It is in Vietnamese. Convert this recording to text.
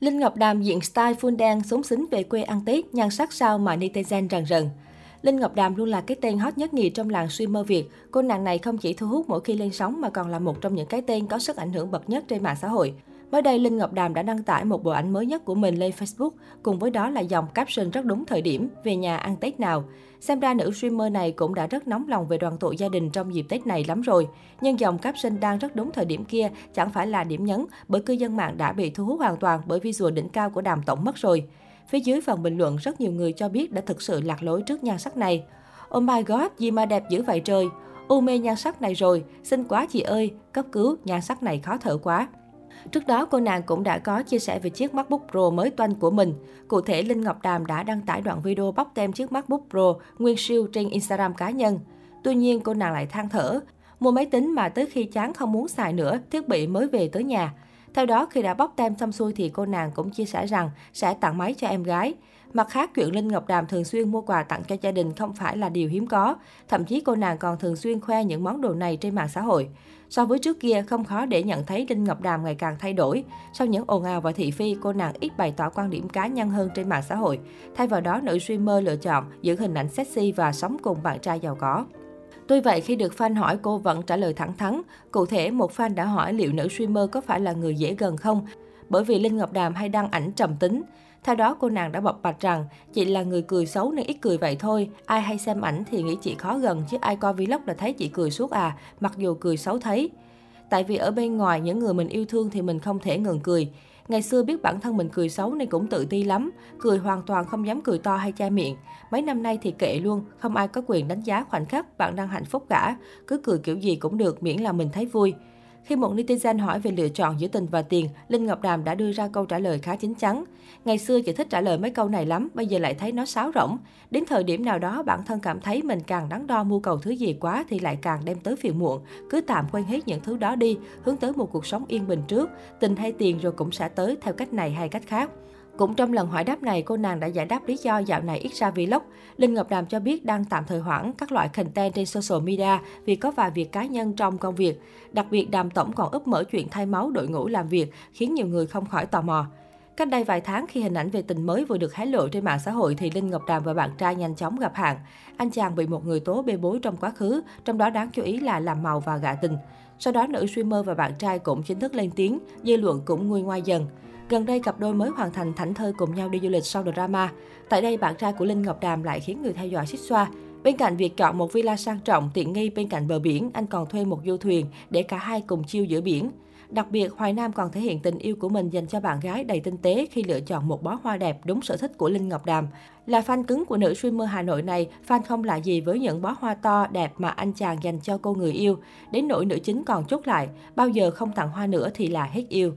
Linh Ngọc Đàm diện style full đen sống xính về quê ăn Tết, nhan sắc sao mà netizen rần rần. Linh Ngọc Đàm luôn là cái tên hot nhất nhì trong làng streamer Việt. Cô nàng này không chỉ thu hút mỗi khi lên sóng mà còn là một trong những cái tên có sức ảnh hưởng bậc nhất trên mạng xã hội. Mới đây, Linh Ngọc Đàm đã đăng tải một bộ ảnh mới nhất của mình lên Facebook, cùng với đó là dòng caption rất đúng thời điểm, về nhà ăn Tết nào. Xem ra nữ streamer này cũng đã rất nóng lòng về đoàn tụ gia đình trong dịp Tết này lắm rồi. Nhưng dòng caption đang rất đúng thời điểm kia chẳng phải là điểm nhấn, bởi cư dân mạng đã bị thu hút hoàn toàn bởi visual đỉnh cao của Đàm Tổng mất rồi. Phía dưới phần bình luận, rất nhiều người cho biết đã thực sự lạc lối trước nhan sắc này. Oh my god, gì mà đẹp dữ vậy trời. U mê nhan sắc này rồi, xinh quá chị ơi, cấp cứu, nhan sắc này khó thở quá. Trước đó, cô nàng cũng đã có chia sẻ về chiếc MacBook Pro mới toanh của mình. Cụ thể, Linh Ngọc Đàm đã đăng tải đoạn video bóc tem chiếc MacBook Pro nguyên siêu trên Instagram cá nhân. Tuy nhiên, cô nàng lại than thở. Mua máy tính mà tới khi chán không muốn xài nữa, thiết bị mới về tới nhà. Theo đó, khi đã bóc tem xong xuôi thì cô nàng cũng chia sẻ rằng sẽ tặng máy cho em gái. Mặt khác, chuyện Linh Ngọc Đàm thường xuyên mua quà tặng cho gia đình không phải là điều hiếm có. Thậm chí cô nàng còn thường xuyên khoe những món đồ này trên mạng xã hội. So với trước kia, không khó để nhận thấy Linh Ngọc Đàm ngày càng thay đổi. Sau những ồn ào và thị phi, cô nàng ít bày tỏ quan điểm cá nhân hơn trên mạng xã hội. Thay vào đó, nữ streamer lựa chọn giữ hình ảnh sexy và sống cùng bạn trai giàu có. Tuy vậy, khi được fan hỏi cô vẫn trả lời thẳng thắn. Cụ thể, một fan đã hỏi liệu nữ streamer có phải là người dễ gần không? Bởi vì Linh Ngọc Đàm hay đăng ảnh trầm tính. Theo đó, cô nàng đã bộc bạch rằng chị là người cười xấu nên ít cười vậy thôi. Ai hay xem ảnh thì nghĩ chị khó gần chứ ai coi vlog là thấy chị cười suốt à, mặc dù cười xấu thấy. Tại vì ở bên ngoài những người mình yêu thương thì mình không thể ngừng cười. Ngày xưa biết bản thân mình cười xấu nên cũng tự ti lắm, cười hoàn toàn không dám cười to hay che miệng. Mấy năm nay thì kệ luôn, không ai có quyền đánh giá khoảnh khắc bạn đang hạnh phúc cả. Cứ cười kiểu gì cũng được miễn là mình thấy vui. Khi một netizen hỏi về lựa chọn giữa tình và tiền, Linh Ngọc Đàm đã đưa ra câu trả lời khá chính chắn. Ngày xưa chị thích trả lời mấy câu này lắm, bây giờ lại thấy nó sáo rỗng. Đến thời điểm nào đó bản thân cảm thấy mình càng đắn đo mưu cầu thứ gì quá thì lại càng đem tới phiền muộn. Cứ tạm quên hết những thứ đó đi, hướng tới một cuộc sống yên bình trước. Tình hay tiền rồi cũng sẽ tới theo cách này hay cách khác. Cũng trong lần hỏi đáp này, cô nàng đã giải đáp lý do dạo này ít ra vlog. Linh Ngọc Đàm cho biết đang tạm thời hoãn các loại content trên social media vì có vài việc cá nhân trong công việc. Đặc biệt, Đàm Tổng còn úp mở chuyện thay máu đội ngũ làm việc, khiến nhiều người không khỏi tò mò. Cách đây vài tháng khi hình ảnh về tình mới vừa được hé lộ trên mạng xã hội thì Linh Ngọc Đàm và bạn trai nhanh chóng gặp hạn. Anh chàng bị một người tố bê bối trong quá khứ, trong đó đáng chú ý là làm màu và gạ tình. Sau đó nữ streamer và bạn trai cũng chính thức lên tiếng, dư luận cũng nguôi ngoai dần. Gần đây, cặp đôi mới hoàn thành thảnh thơi cùng nhau đi du lịch sau drama. Tại đây, bạn trai của Linh Ngọc Đàm lại khiến người theo dõi xích xoa. Bên cạnh việc chọn một villa sang trọng, tiện nghi bên cạnh bờ biển, anh còn thuê một du thuyền để cả hai cùng chiêu giữa biển. Đặc biệt, Hoài Nam còn thể hiện tình yêu của mình dành cho bạn gái đầy tinh tế khi lựa chọn một bó hoa đẹp đúng sở thích của Linh Ngọc Đàm. Là fan cứng của nữ streamer Hà Nội này, fan không lạ gì với những bó hoa to đẹp mà anh chàng dành cho cô người yêu. Đến nỗi nữ chính còn chốt lại, bao giờ không tặng hoa nữa thì là hết yêu.